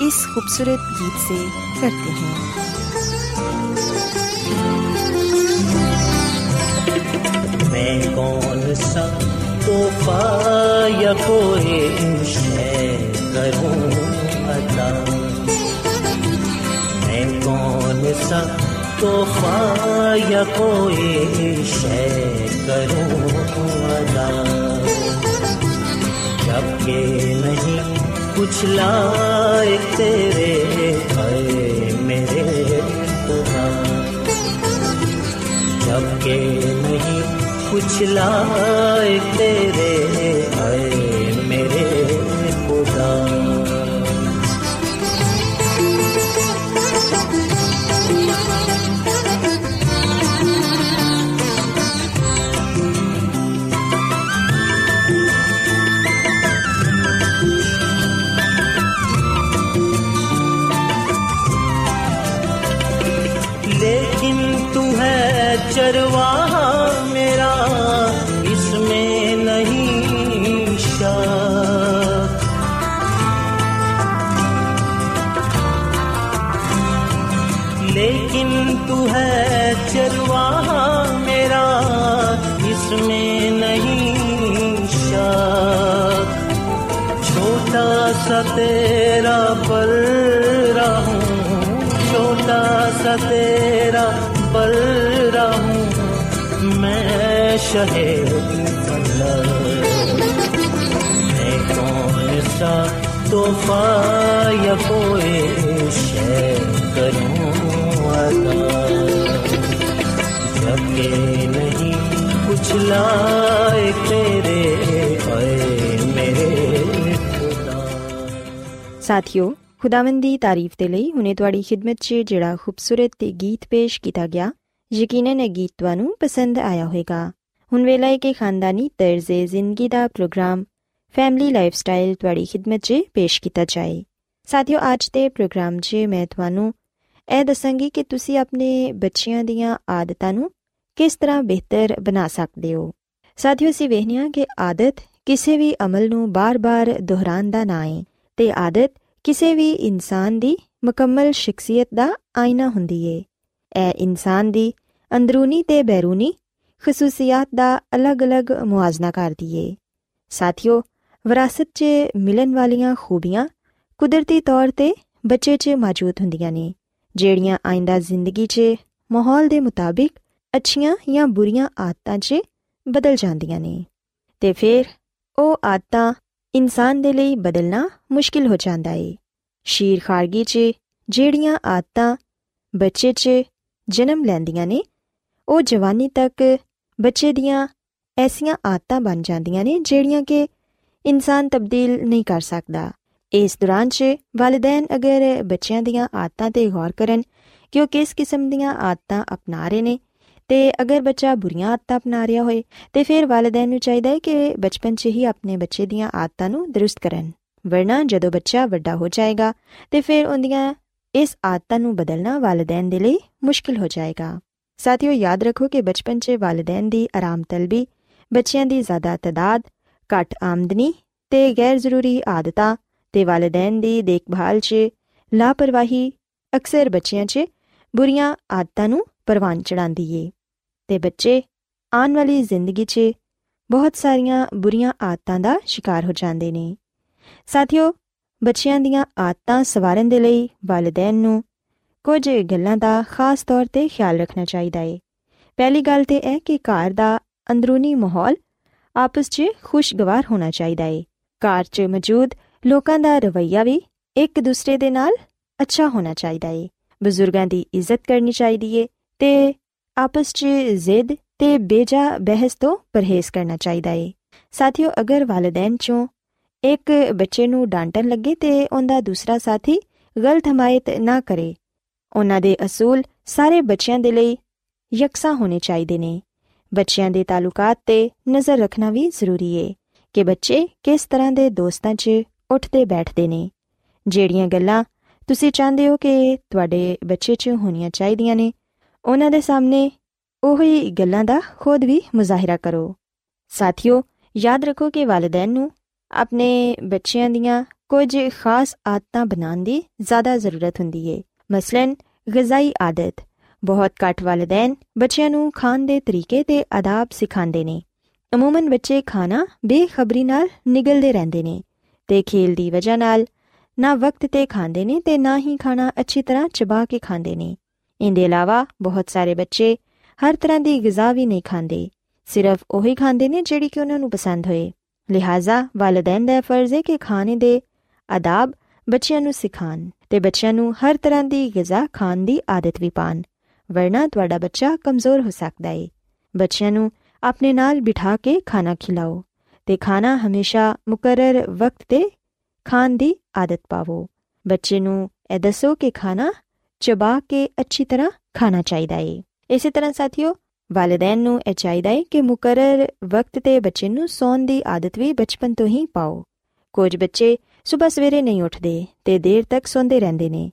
اس خوبصورت گیت سے کرتے ہیں۔ میں کون سا توحفہ یا کوئی شے کروں عطا؟ میں کون سا توحفہ یا کوئی شے کروں کچھ لائق تیرے آئے میرے خدا جبکہ نہیں کچھ لائق تیرے لیکن تو ہے چرواہا میرا، اس میں نہیں شک چھوٹا سا تیرا پر رہوں، چھوٹا سا تیرا پر رہوں۔ میں شہر میں کون سا توحفہ یا کوئی شے کروں؟ جبکہ نہیں ساتھیو خداون دی تعریف دے لئی ہنے تواڈی خدمت چ جڑا خوبصورت گیت پیش کیتا گیا، یقیناً گیت تانوں پسند آیا ہوئے گا۔ ہن ویلا ہے کہ خاندانی طرز زندگی دا پروگرام، فیملی لائف سٹائل تاریخ خدمت چ پیش کیتا جائے۔ ساتھیو، آج دے پروگرام چ میں تھانوں دساں کہ تھی اپنے بچوں دیا آدتوں کس طرح بہتر بنا سکتے ہو ساتھی اِسی وینے کہ آدت کسی بھی عمل نار بار دہراؤ کا نہ ہے آدت کسی بھی انسان کی مکمل شخصیت کا آئنا ہوں یہ انسان کی اندرونی تو بیرونی خصوصیات کا الگ الگ موازنہ کر دی ہے ساتھیوں وراثت سے ملن والی خوبیاں قدرتی طور سے بچے سے موجود ہوں جہاں آئندہ زندگی سے ماحول کے مطابق اچھا یا بڑی آدت بدل جاتی ہیں تو پھر وہ آدت انسان دل بدلنا مشکل ہو جاتا ہے شیرخارگی سے جہاں آدت بچے سے جنم لیندیا نے وہ جوانی تک بچے دیا ایسیا آدت بن جان تبدیل نہیں کر سکتا ਇਸ ਦੌਰਾਨ 'ਚ ਵਾਲਿਦੈਨ ਅਗਰ ਬੱਚਿਆਂ ਦੀਆਂ ਆਦਤਾਂ ਤੇ ਗੌਰ ਕਰਨ ਕਿ ਉਹ ਕਿਸ ਕਿਸਮ ਦੀਆਂ ਆਦਤਾਂ ਅਪਣਾ ਰਹੇ ਨੇ ਤੇ ਅਗਰ ਬੱਚਾ ਬੁਰੀਆਂ ਆਦਤਾਂ ਅਪਣਾ ਰਿਹਾ ਹੋਏ ਤੇ ਫਿਰ ਵਾਲਿਦੈਨ ਨੂੰ ਚਾਹੀਦਾ ਹੈ ਕਿ ਬਚਪਨ 'ਚ ਹੀ ਆਪਣੇ ਬੱਚੇ ਦੀਆਂ ਆਦਤਾਂ ਨੂੰ ਦਰੁਸਤ ਕਰਨ ਵਰਨਾ ਜਦੋਂ ਬੱਚਾ ਵੱਡਾ ਹੋ ਜਾਏਗਾ ਤੇ ਫਿਰ ਉਹਦੀਆਂ ਇਸ ਆਦਤਾਂ ਨੂੰ ਬਦਲਣਾ ਵਾਲਿਦੈਨ ਦੇ ਲਈ ਮੁਸ਼ਕਿਲ ਹੋ ਜਾਏਗਾ ਸਾਥੀਓ ਯਾਦ ਰੱਖੋ ਕਿ ਬਚਪਨ 'ਚ ਵਾਲਿਦੈਨ ਦੀ ਆਰਾਮ ਤਲਬੀ ਬੱਚਿਆਂ ਦੀ ਜ਼ਿਆਦਾ ਤਦਾਦ ਘੱਟ ਆਮਦਨੀ ਤੇ ਗੈਰ ਜ਼ਰੂਰੀ تو والدین کی دیکھ بھال سے لاپرواہی اکثر بچیاں بڑی آدتوں پروان چڑھا دیے بچے آن والی زندگی سے بہت سارا بڑی آدتوں کا شکار ہو جاتے ہیں ساتھیوں بچیا دیا آدت سوارن دور والدین گلوں کا خاص طور پہ خیال رکھنا چاہیے پہلی گل تو یہ ہے کہ کار کا اندرونی ماحول آپس خوشگوار ہونا چاہیے کار سے موجود رویہ بھی ایک دوسرے کے نال اچھا ہونا چاہیے بزرگوں کی عزت کرنی چاہیے تو آپس زد تو بے جا بحث تو پرہیز کرنا چاہیے ساتھیوں اگر والدین بچے ڈانٹ لگے تو انہیں دوسرا ساتھی گلت حمایت نہ کرے انہوں کے اصول سارے بچوں کے لیے یکساں ہونے چاہیے نے بچیا تعلقات نظر رکھنا بھی ضروری ہے کہ بچے کس طرح کے دوستان چ اٹھتے بٹھتے ہیں جہاں گلان چاہتے ہو کہ تے بچے ہونی چاہیے نے انہوں کے سامنے اہی گلوں کا خود بھی مظاہرہ کرو ساتھیوں یاد رکھو کہ والدین اپنے بچوں دیا کچھ خاص آدت بنا ضرورت ہوں مثلاً غذائی آدت بہت گھٹ والدین بچیاں کھان کے طریقے آداب سکھا نے عموماً بچے کھانا بےخبری نگلے رہتے ہیں کھیل کی وجہ نہ نہ وقت پہ کھانے نہ ہی کھانا اچھی طرح چبا کے کھانے ان کے علاوہ بہت سارے بچے ہر طرح کی غذا بھی نہیں کھانے صرف وہی کھانے جیڑی کہ انہوں نے پسند ہوئے لہٰذا والدین کا یہ فرض ہے کہ کھانے کے ادا بچیا سکھا بچیا ہر طرح کی غذا کھان کی آدت بھی پان ورنہ تا بچہ کمزور ہو سکتا ہے بچوں کو اپنے نال بٹھا کے کھانا کھلاؤ ਤੇ ਖਾਣਾ ਹਮੇਸ਼ਾ ਮੁਕਰਰ ਵਕਤ ਤੇ ਖਾਣ ਦੀ ਆਦਤ ਪਾਵੋ ਬੱਚੇ ਨੂੰ ਇਹ ਦੱਸੋ ਕਿ ਖਾਣਾ ਚਬਾ ਕੇ ਅੱਛੀ ਤਰ੍ਹਾਂ ਖਾਣਾ ਚਾਹੀਦਾ ਹੈ ਇਸੇ ਤਰ੍ਹਾਂ ਸਾਥੀਓ ਵਾਲਿਦੈਨ ਨੂੰ ਇਹ ਚਾਹੀਦਾ ਹੈ ਕਿ ਮੁਕਰਰ ਵਕਤ ਤੇ ਬੱਚੇ ਨੂੰ ਸੌਣ ਦੀ ਆਦਤ ਵੀ ਬਚਪਨ ਤੋਂ ਹੀ ਪਾਓ ਕੁਝ ਬੱਚੇ ਸਵੇਰ ਸਵੇਰੇ ਨਹੀਂ ਉੱਠਦੇ ਤੇ ਦੇਰ ਤੱਕ ਸੌਂਦੇ ਰਹਿੰਦੇ ਨੇ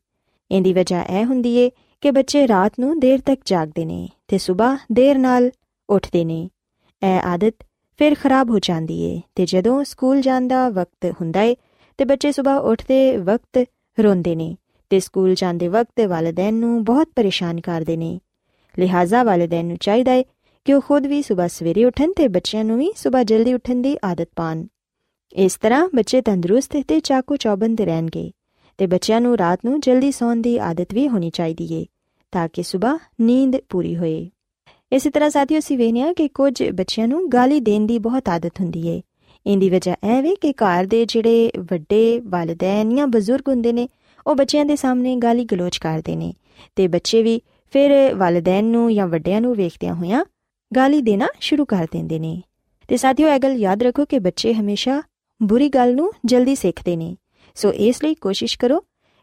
ਇਹਦੀ ਵਜ੍ਹਾ ਇਹ ਹੁੰਦੀ ਏ ਕਿ ਬੱਚੇ ਰਾਤ ਨੂੰ ਦੇਰ ਤੱਕ ਜਾਗਦੇ ਨੇ ਤੇ ਸਵੇਰ ਦੇਰ ਨਾਲ ਉੱਠਦੇ ਨੇ ਇਹ ਆਦਤ پھر خراب ہو جاتی ہے۔ تو جدو سکول جان کا وقت ہوں تو بچے صبح اٹھتے وقت روڈے نے۔ تو اسکول جانے وقت والدین بہت پریشان کرتے ہیں لہٰذا والدین چاہیے کہ وہ خود بھی صبح سویرے اٹھن تو بچیا بھی صبح جلدی اٹھنے کی آدت پان۔ اس طرح بچے تندرست چاقو چوبنتے رہن گے۔ تو بچیا رات کو جلدی سو کی عادت بھی ہونی چاہیے تاکہ صبح نیند پوری ہوئے۔ اس طرح ساتھیوں سے وینے ہاں کہ کچھ بچیاں گالی دن کی بہت عادت ہوں ان کی وجہ ای کہ گھر کے جڑے وڈے والدین یا بزرگ ہوں نے وہ بچیاں سامنے گالی گلوچ کرتے ہیں بچے بھی پھر والدین یا وڈیا نیک ہو گالی دینا شروع کر دیں ساتھیوں یہ گل یاد رکھو کہ بچے ہمیشہ بری گال جلدی سیکھتے ہیں سو اس لیے کوشش کرو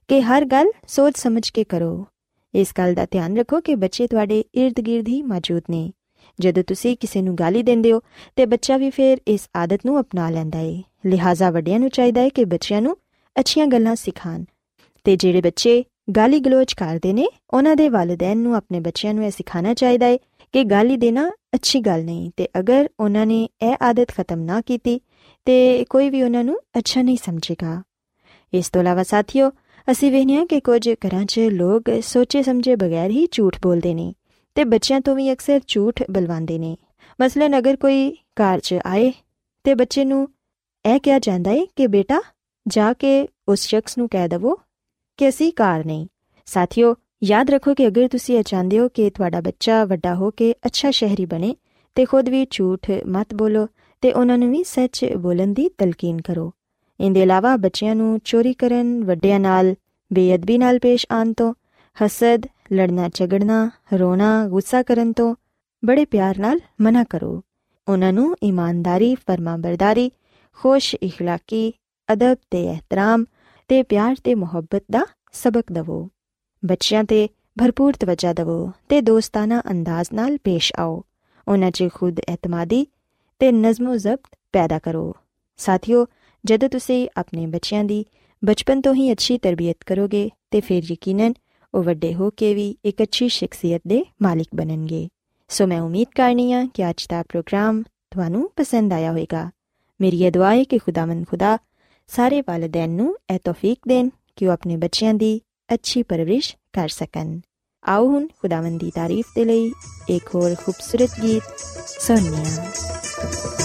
کہ ہر گل سوچ سمجھ کے کرو۔ اس گل کا دھیان رکھو کہ بچے تے ارد گرد ہی موجود نے جب تھی کسی کو گالی دینو تو بچہ بھی پھر اس آدت نپنا لینا ہے لہٰذا وڈیا چاہیے کہ بچوں اچھا گلان سکھاؤ تو جہے گالی گلوچ کرتے ہیں انہوں کے والدین اپنے بچوں کو یہ سکھانا چاہیے کہ گالی دینا اچھی گل نہیں تو اگر انہوں نے یہ آدت ختم نہ کی کوئی بھی انہوں اچھا نہیں سمجھے گا اسوا ساتھیوں اِسی وجھ گھر لوگ سوچے سمجھے بغیر ہی جھوٹ بولتے نہیں تو بچیا تو بھی اکثر جھوٹ بلو نے مثلاً اگر کوئی کار چائے تو بچے یہ کہ بیٹا جا کے اس شخص نو کہ اِسی کار نہیں ساتھیوں یاد رکھو کہ اگر تا بچہ وڈا ہو کے اچھا شہری بنے تو خود بھی جھوٹ مت بولو تو انہوں نے بھی سچ بولن کی تلکین کرو ਇਹਦੇ ਇਲਾਵਾ ਬੱਚਿਆਂ ਨੂੰ ਚੋਰੀ ਕਰਨ ਵੱਡਿਆਂ ਨਾਲ ਬੇਅਦਬੀ ਨਾਲ ਪੇਸ਼ ਆਉਣ ਤੋਂ ਹਸਦ ਲੜਨਾ ਝਗੜਨਾ ਰੋਣਾ ਗੁੱਸਾ ਕਰਨ ਤੋਂ ਬੜੇ ਪਿਆਰ ਨਾਲ ਮਨਾ ਕਰੋ ਉਹਨਾਂ ਨੂੰ ਇਮਾਨਦਾਰੀ ਫਰਮਾਬਰਦਾਰੀ ਖੁਸ਼ اخلاقی ਅਦਬ ਤੇ ਇਹਤਰਾਮ ਤੇ ਪਿਆਰ ਤੇ ਮੁਹੱਬਤ ਦਾ ਸਬਕ ਦਿਵੋ ਬੱਚਿਆਂ ਤੇ ਭਰਪੂਰ ਤਵੱਜਾ ਦਿਵੋ ਤੇ ਦੋਸਤਾਨਾ ਅੰਦਾਜ਼ ਨਾਲ ਪੇਸ਼ ਆਓ ਉਹਨਾਂ 'ਚ ਖੁਦ ਇਤਮਾਦੀ ਤੇ ਨਜ਼ਮੋ ਜ਼ਬਤ ਪੈਦਾ ਕਰੋ ਸਾਥੀਓ جد اپنے بچوں کی بچپن تو ہی اچھی تربیت کرو گے تو پھر یقیناً وہ وے ہو کے بھی ایک اچھی شخصیت کے مالک بننے گے۔ سو میں امید کرنی ہوں کہ اچھ کا پروگرام پسند آیا ہوگا میری یہ دعا ہے کہ خدامن خدا سارے والدین یہ توفیق دین کہ وہ اپنے بچوں کی اچھی پرورش کر سک آؤ ہوں خدا من تعریف کے لیے ایک ہوئے خوبصورت گیت سن رہی ہوں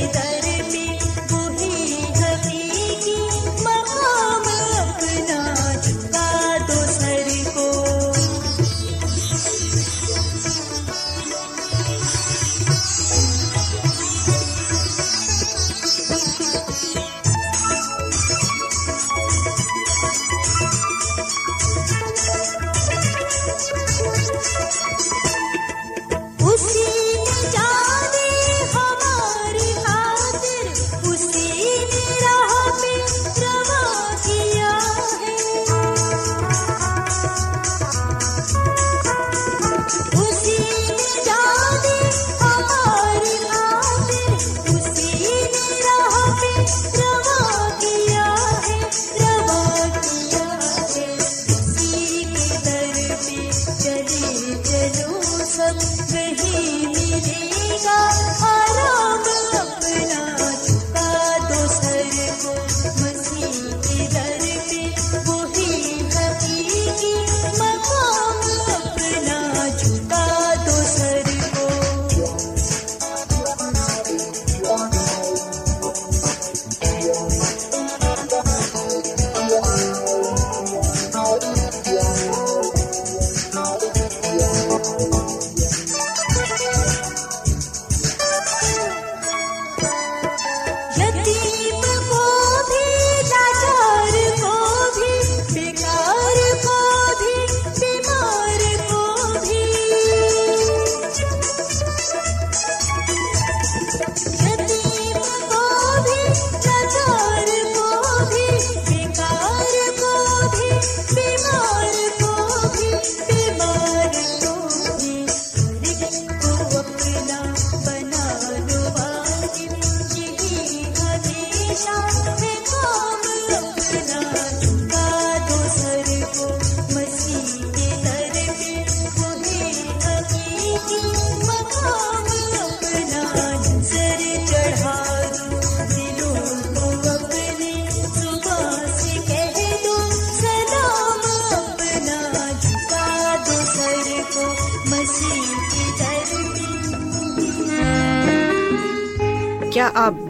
دے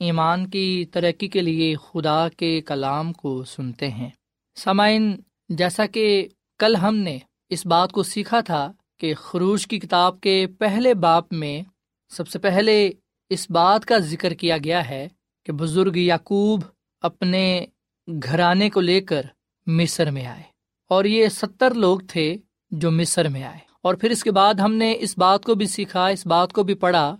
ایمان کی ترقی کے لیے خدا کے کلام کو سنتے ہیں۔ سامعین، جیسا کہ کل ہم نے اس بات کو سیکھا تھا کہ خروش کی کتاب کے پہلے باپ میں سب سے پہلے اس بات کا ذکر کیا گیا ہے کہ بزرگ یعقوب اپنے گھرانے کو لے کر مصر میں آئے اور یہ ستر لوگ تھے جو مصر میں آئے۔ اور پھر اس کے بعد ہم نے اس بات کو بھی سیکھا، اس بات کو بھی پڑھا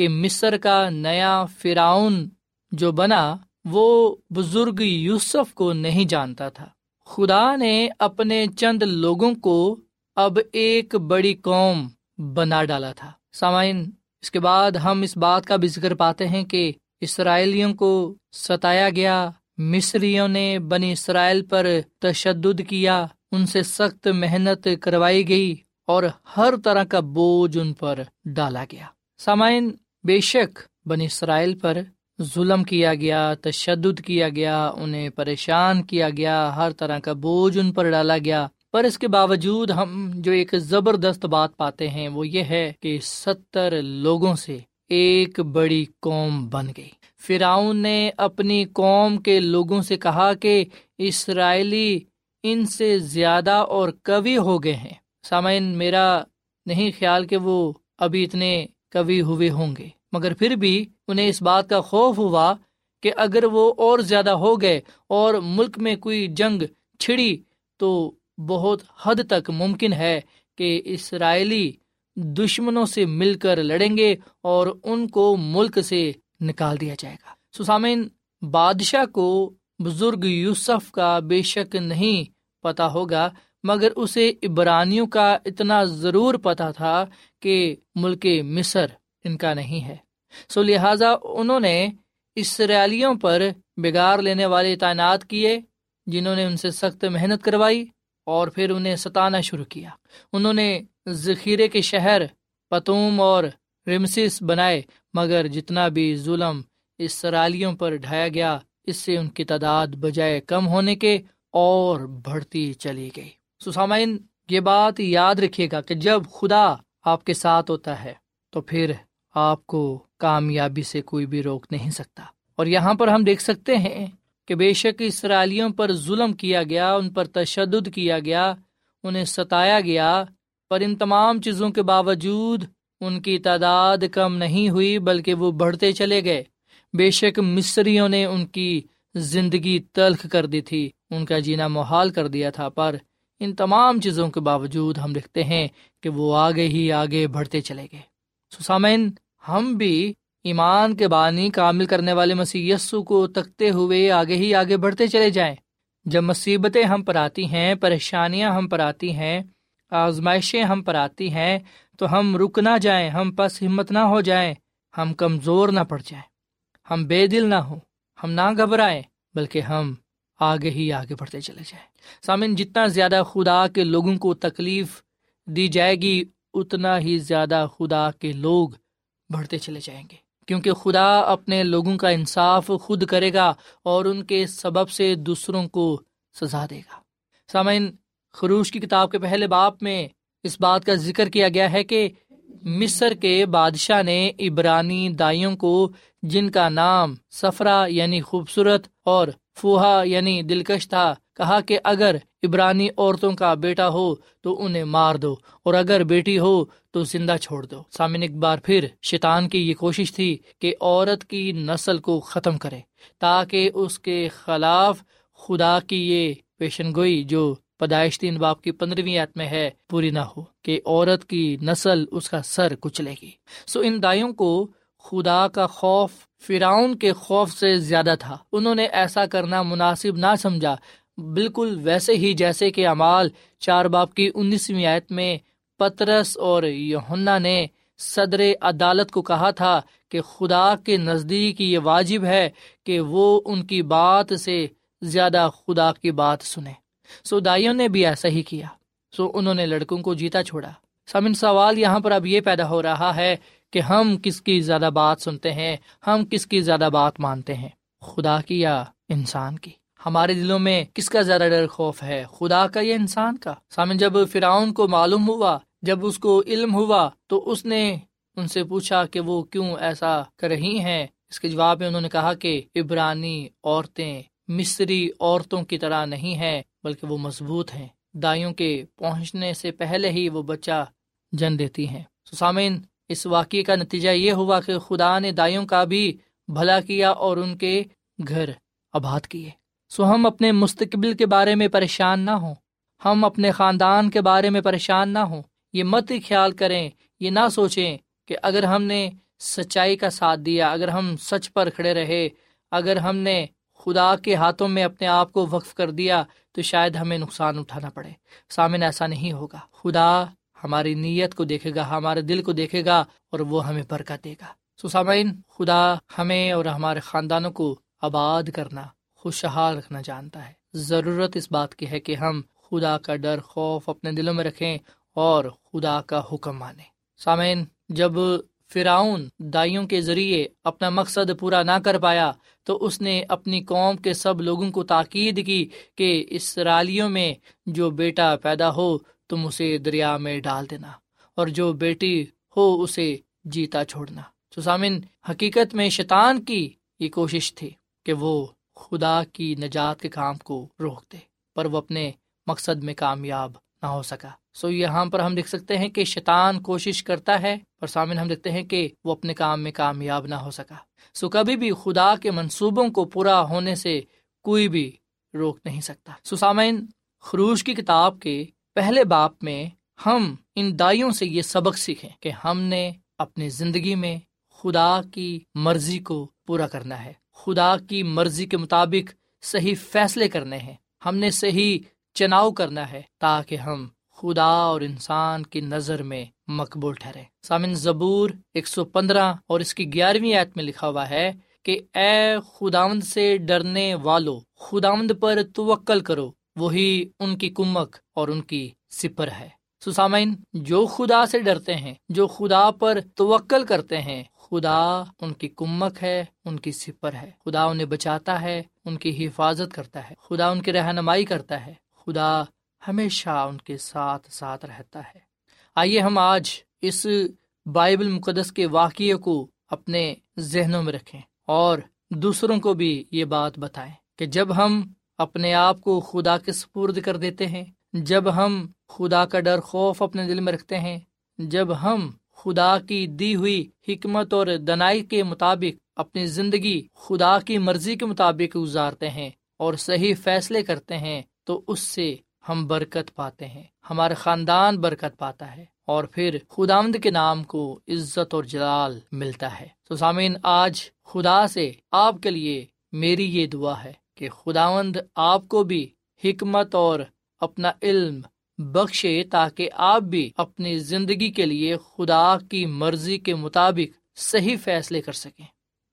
کہ مصر کا نیا فراؤن جو بنا وہ بزرگ یوسف کو نہیں جانتا تھا۔ خدا نے اپنے چند لوگوں کو اب ایک بڑی قوم بنا ڈالا تھا۔ سامعین، اس کے بعد ہم اس بات کا بھی ذکر پاتے ہیں کہ اسرائیلیوں کو ستایا گیا، مصریوں نے بنی اسرائیل پر تشدد کیا، ان سے سخت محنت کروائی گئی اور ہر طرح کا بوجھ ان پر ڈالا گیا۔ سامعین بے شک بنی اسرائیل پر ظلم کیا گیا، تشدد کیا گیا، انہیں پریشان کیا گیا، ہر طرح کا بوجھ ان پر ڈالا گیا۔ پر اس کے باوجود ہم جو ایک زبردست بات پاتے ہیں وہ یہ ہے کہ ستر لوگوں سے ایک بڑی قوم بن گئی۔ فراؤن نے اپنی قوم کے لوگوں سے کہا کہ اسرائیلی ان سے زیادہ اور کبھی ہو گئے ہیں۔ سامعین، میرا نہیں خیال کہ وہ ابھی اتنے کبھی ہوئے ہوں گے۔ مگر پھر بھی انہیں اس بات کا خوف ہوا کہ اگر وہ اور زیادہ ہو گئے اور ملک میں کوئی جنگ چھڑی تو بہت حد تک ممکن ہے کہ اسرائیلی دشمنوں سے مل کر لڑیں گے اور ان کو ملک سے نکال دیا جائے گا۔ سسامین، بادشاہ کو بزرگ یوسف کا بے شک نہیں پتا ہوگا مگر اسے ابرانیوں کا اتنا ضرور پتا تھا کہ ملک مصر ان کا نہیں ہے۔ سو لہذا انہوں نے اسرائیلیوں پر بگاڑ لینے والے تعینات کیے، جنہوں نے ان سے سخت محنت کروائی اور پھر انہیں ستانا شروع کیا۔ انہوں نے ذخیرے کے شہر پتوم اور رمسس بنائے، مگر جتنا بھی ظلم اسرائیلیوں پر ڈھایا گیا، اس سے ان کی تعداد بجائے کم ہونے کے اور بڑھتی چلی گئی۔ سسامین یہ بات یاد رکھیے گا کہ جب خدا آپ کے ساتھ ہوتا ہے، تو پھر آپ کو کامیابی سے کوئی بھی روک نہیں سکتا۔ اور یہاں پر ہم دیکھ سکتے ہیں کہ بے شک اسرائیلیوں پر ظلم کیا گیا، ان پر تشدد کیا گیا، انہیں ستایا گیا، پر ان تمام چیزوں کے باوجود ان کی تعداد کم نہیں ہوئی، بلکہ وہ بڑھتے چلے گئے۔ بے شک مصریوں نے ان کی زندگی تلخ کر دی تھی، ان کا جینا محال کر دیا تھا، پر ان تمام چیزوں کے باوجود ہم دیکھتے ہیں کہ وہ آگے ہی آگے بڑھتے چلے گئے۔ سسامین ہم بھی ایمان کے بانی کامل کرنے والے مسی کو تکتے ہوئے آگے ہی آگے بڑھتے چلے جائیں۔ جب مصیبتیں ہم پر آتی ہیں، پریشانیاں ہم پر آتی ہیں، آزمائشیں ہم پر آتی ہیں، تو ہم رک نہ جائیں، ہم پس ہمت نہ ہو جائیں، ہم کمزور نہ پڑ جائیں۔ ہم بے دل نہ ہوں، ہم نہ گھبرائیں، بلکہ ہم آگے ہی آگے بڑھتے چلے جائیں۔ سامن جتنا زیادہ خدا کے لوگوں کو تکلیف دی جائے گی، اتنا ہی زیادہ خدا کے لوگ بڑھتے چلے جائیں گے۔ کیونکہ خدا اپنے لوگوں کا انصاف خود کرے گا اور ان کے سبب سے دوسروں کو سزا دے گا۔ سامعین، خروش کی کتاب کے پہلے باپ میں اس بات کا ذکر کیا گیا ہے کہ مصر کے بادشاہ نے عبرانی دائیوں کو، جن کا نام سفرا یعنی خوبصورت اور فوہا یعنی دلکش تھا، کہا کہ اگر عبرانی عورتوں کا بیٹا ہو تو انہیں مار دو، اور اگر بیٹی ہو تو زندہ چھوڑ دو۔ سامن ایک بار پھر شیطان کی یہ کوشش تھی کہ عورت کی نسل کو ختم کرے، تاکہ اس کے خلاف خدا کی یہ پیشن گوئی جو پیدائش تین باپ کی پندرہویں آت میں ہے، پوری نہ ہو، کہ عورت کی نسل اس کا سر کچلے گی۔ سو ان دائیوں کو خدا کا خوف فراؤن کے خوف سے زیادہ تھا۔ انہوں نے ایسا کرنا مناسب نہ سمجھا۔ بالکل ویسے ہی جیسے کہ امال چار باپ کی انیسویں آیت میں پترس اور یونا نے صدر عدالت کو کہا تھا کہ خدا کے نزدیک یہ واجب ہے کہ وہ ان کی بات سے زیادہ خدا کی بات سنے۔ سو دائیوں نے بھی ایسا ہی کیا۔ سو انہوں نے لڑکوں کو جیتا چھوڑا۔ سامن سوال یہاں پر اب یہ پیدا ہو رہا ہے کہ ہم کس کی زیادہ بات سنتے ہیں، ہم کس کی زیادہ بات مانتے ہیں۔ خدا کی یا انسان کی؟ ہمارے دلوں میں کس کا زیادہ ڈر خوف ہے؟ خدا کا یا انسان کا؟ سامن، جب فراؤن کو معلوم ہوا، جب اس کو علم ہوا، تو اس نے ان سے پوچھا کہ وہ کیوں ایسا کر رہی ہیں؟ اس کے جواب میں انہوں نے کہا کہ عبرانی عورتیں مصری عورتوں کی طرح نہیں ہیں، بلکہ وہ مضبوط ہیں۔ دائیوں کے پہنچنے سے پہلے ہی وہ بچہ جن دیتی ہیں۔ سامعین اس واقعے کا نتیجہ یہ ہوا کہ خدا نے دائیوں کا بھی بھلا کیا اور ان کے گھر آباد کیے۔ سو ہم اپنے مستقبل کے بارے میں پریشان نہ ہوں۔ ہم اپنے خاندان کے بارے میں پریشان نہ ہوں۔ یہ مت خیال کریں، یہ نہ سوچیں کہ اگر ہم نے سچائی کا ساتھ دیا، اگر ہم سچ پر کھڑے رہے، اگر ہم نے خدا کے ہاتھوں میں اپنے آپ کو وقف کر دیا، تو شاید ہمیں نقصان اٹھانا پڑے۔ سامن ایسا نہیں ہوگا۔ خدا ہماری نیت کو دیکھے گا، ہمارے دل کو دیکھے گا اور وہ ہمیں برکت دے گا۔ سو سامعین، خدا ہمیں اور ہمارے خاندانوں کو آباد کرنا، خوشحال رکھنا جانتا ہے۔ ضرورت اس بات کی ہے کہ ہم خدا کا ڈر، خوف اپنے دلوں میں رکھیں اور خدا کا حکم مانیں۔ سامعین، جب فراؤن دائیوں کے ذریعے اپنا مقصد پورا نہ کر پایا، تو اس نے اپنی قوم کے سب لوگوں کو تاکید کی کہ اسرائیلیوں میں جو بیٹا پیدا ہو تم اسے دریا میں ڈال دینا اور جو بیٹی ہو اسے جیتا چھوڑنا۔ سامن، حقیقت میں شیطان کی یہ کوشش تھی کہ وہ خدا کی نجات کے کام کو روک دے، پر وہ اپنے مقصد میں کامیاب نہ ہو سکا۔ سو یہاں پر ہم دیکھ سکتے ہیں کہ شیطان کوشش کرتا ہے، پر سامن، ہم دیکھتے ہیں کہ وہ اپنے کام میں کامیاب نہ ہو سکا۔ سو کبھی بھی خدا کے منصوبوں کو پورا ہونے سے کوئی بھی روک نہیں سکتا۔ سو سامعین خروش کی کتاب کے پہلے باپ میں ہم ان دائیوں سے یہ سبق سیکھیں کہ ہم نے اپنی زندگی میں خدا کی مرضی کو پورا کرنا ہے۔ خدا کی مرضی کے مطابق صحیح فیصلے کرنے ہیں۔ ہم نے صحیح چناؤ کرنا ہے تاکہ ہم خدا اور انسان کی نظر میں مقبول ٹھہرے سامن زبور ایک سو پندرہ اور اس کی گیارہویں آیت میں لکھا ہوا ہے کہ اے خداوند سے ڈرنے والو، خداوند پر توکل کرو۔ وہی ان کی کمک اور ان کی سپر ہے۔ سسامین، جو خدا سے ڈرتے ہیں، جو خدا پر توکل کرتے ہیں، خدا ان کی کمک ہے، ان کی سپر ہے۔ خدا انہیں بچاتا ہے، ان کی حفاظت کرتا ہے۔ خدا ان کی رہنمائی کرتا ہے۔ خدا ہمیشہ ان کے ساتھ ساتھ رہتا ہے۔ آئیے ہم آج اس بائبل مقدس کے واقعے کو اپنے ذہنوں میں رکھیں اور دوسروں کو بھی یہ بات بتائیں کہ جب ہم اپنے آپ کو خدا کے سپرد کر دیتے ہیں۔ جب ہم خدا کا ڈر خوف اپنے دل میں رکھتے ہیں، جب ہم خدا کی دی ہوئی حکمت اور دنائی کے مطابق اپنی زندگی خدا کی مرضی کے مطابق گزارتے ہیں اور صحیح فیصلے کرتے ہیں، تو اس سے ہم برکت پاتے ہیں۔ ہمارا خاندان برکت پاتا ہے اور پھر خداوند کے نام کو عزت اور جلال ملتا ہے۔ تو سامعین، آج خدا سے آپ کے لیے میری یہ دعا ہے۔ کہ خداوند آپ کو بھی حکمت اور اپنا علم بخشے تاکہ آپ بھی اپنی زندگی کے لیے خدا کی مرضی کے مطابق صحیح فیصلے کر سکیں،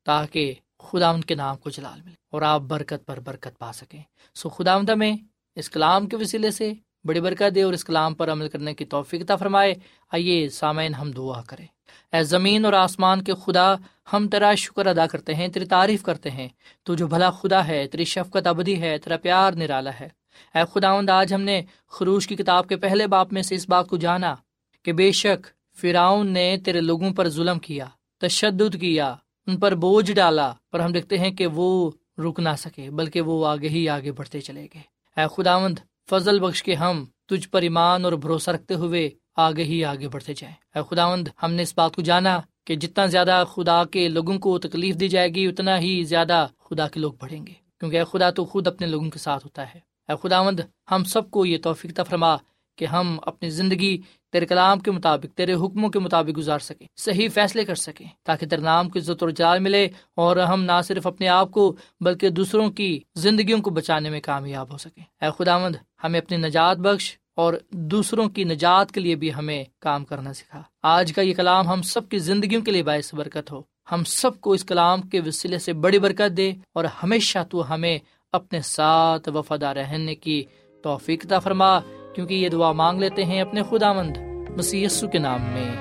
تاکہ خدا ان کے نام کو جلال ملے اور آپ برکت پر برکت پا سکیں۔ سو خدا میں اس کلام کے وسیلے سے بڑی برکت دے اور اس کلام پر عمل کرنے کی توفیق فرمائے۔ آئیے سامعین ہم دعا کریں۔ اے زمین اور آسمان کے خدا، ہم تیرا شکر ادا کرتے ہیں، تیری تعریف کرتے ہیں۔ تو جو بھلا خدا ہے، تیری شفقت ابدی ہے، تیرا پیار نرالا ہے۔ اے خداوند، آج ہم نے خروش کی کتاب کے پہلے باپ میں سے اس بات کو جانا کہ بے شک فراؤن نے تیرے لوگوں پر ظلم کیا، تشدد کیا، ان پر بوجھ ڈالا، پر ہم دیکھتے ہیں کہ وہ رک نہ سکے، بلکہ وہ آگے ہی آگے بڑھتے چلے گئے۔ اے خداوند، فضل بخش کے ہم تجھ پر ایمان اور بھروسہ رکھتے ہوئے آگے ہی آگے بڑھتے جائیں۔ اے خداوند، ہم نے اس بات کو جانا کہ جتنا زیادہ خدا کے لوگوں کو تکلیف دی جائے گی، اتنا ہی زیادہ خدا کے لوگ بڑھیں گے۔ کیونکہ اے خدا تو خود اپنے لوگوں کے ساتھ ہوتا ہے۔ اے خداوند، ہم سب کو یہ توفیق فرما کہ ہم اپنی زندگی تیرے کلام کے مطابق، تیرے حکموں کے مطابق گزار سکیں، صحیح فیصلے کر سکیں، تاکہ تیرے نام کی عزت اور جال ملے اور ہم نہ صرف اپنے آپ کو بلکہ دوسروں کی زندگیوں کو بچانے میں کامیاب ہو سکیں۔ اے خداوند، ہمیں اپنی نجات بخش اور دوسروں کی نجات کے لیے بھی ہمیں کام کرنا سکھا۔ آج کا یہ کلام ہم سب کی زندگیوں کے لیے باعث برکت ہو۔ ہم سب کو اس کلام کے وسیلے سے بڑی برکت دے اور ہمیشہ تو ہمیں اپنے ساتھ وفادہ رہنے کی توفیق عطا فرما، کیونکہ یہ دعا مانگ لیتے ہیں اپنے خدا مند مسی کے نام میں۔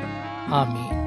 آمین۔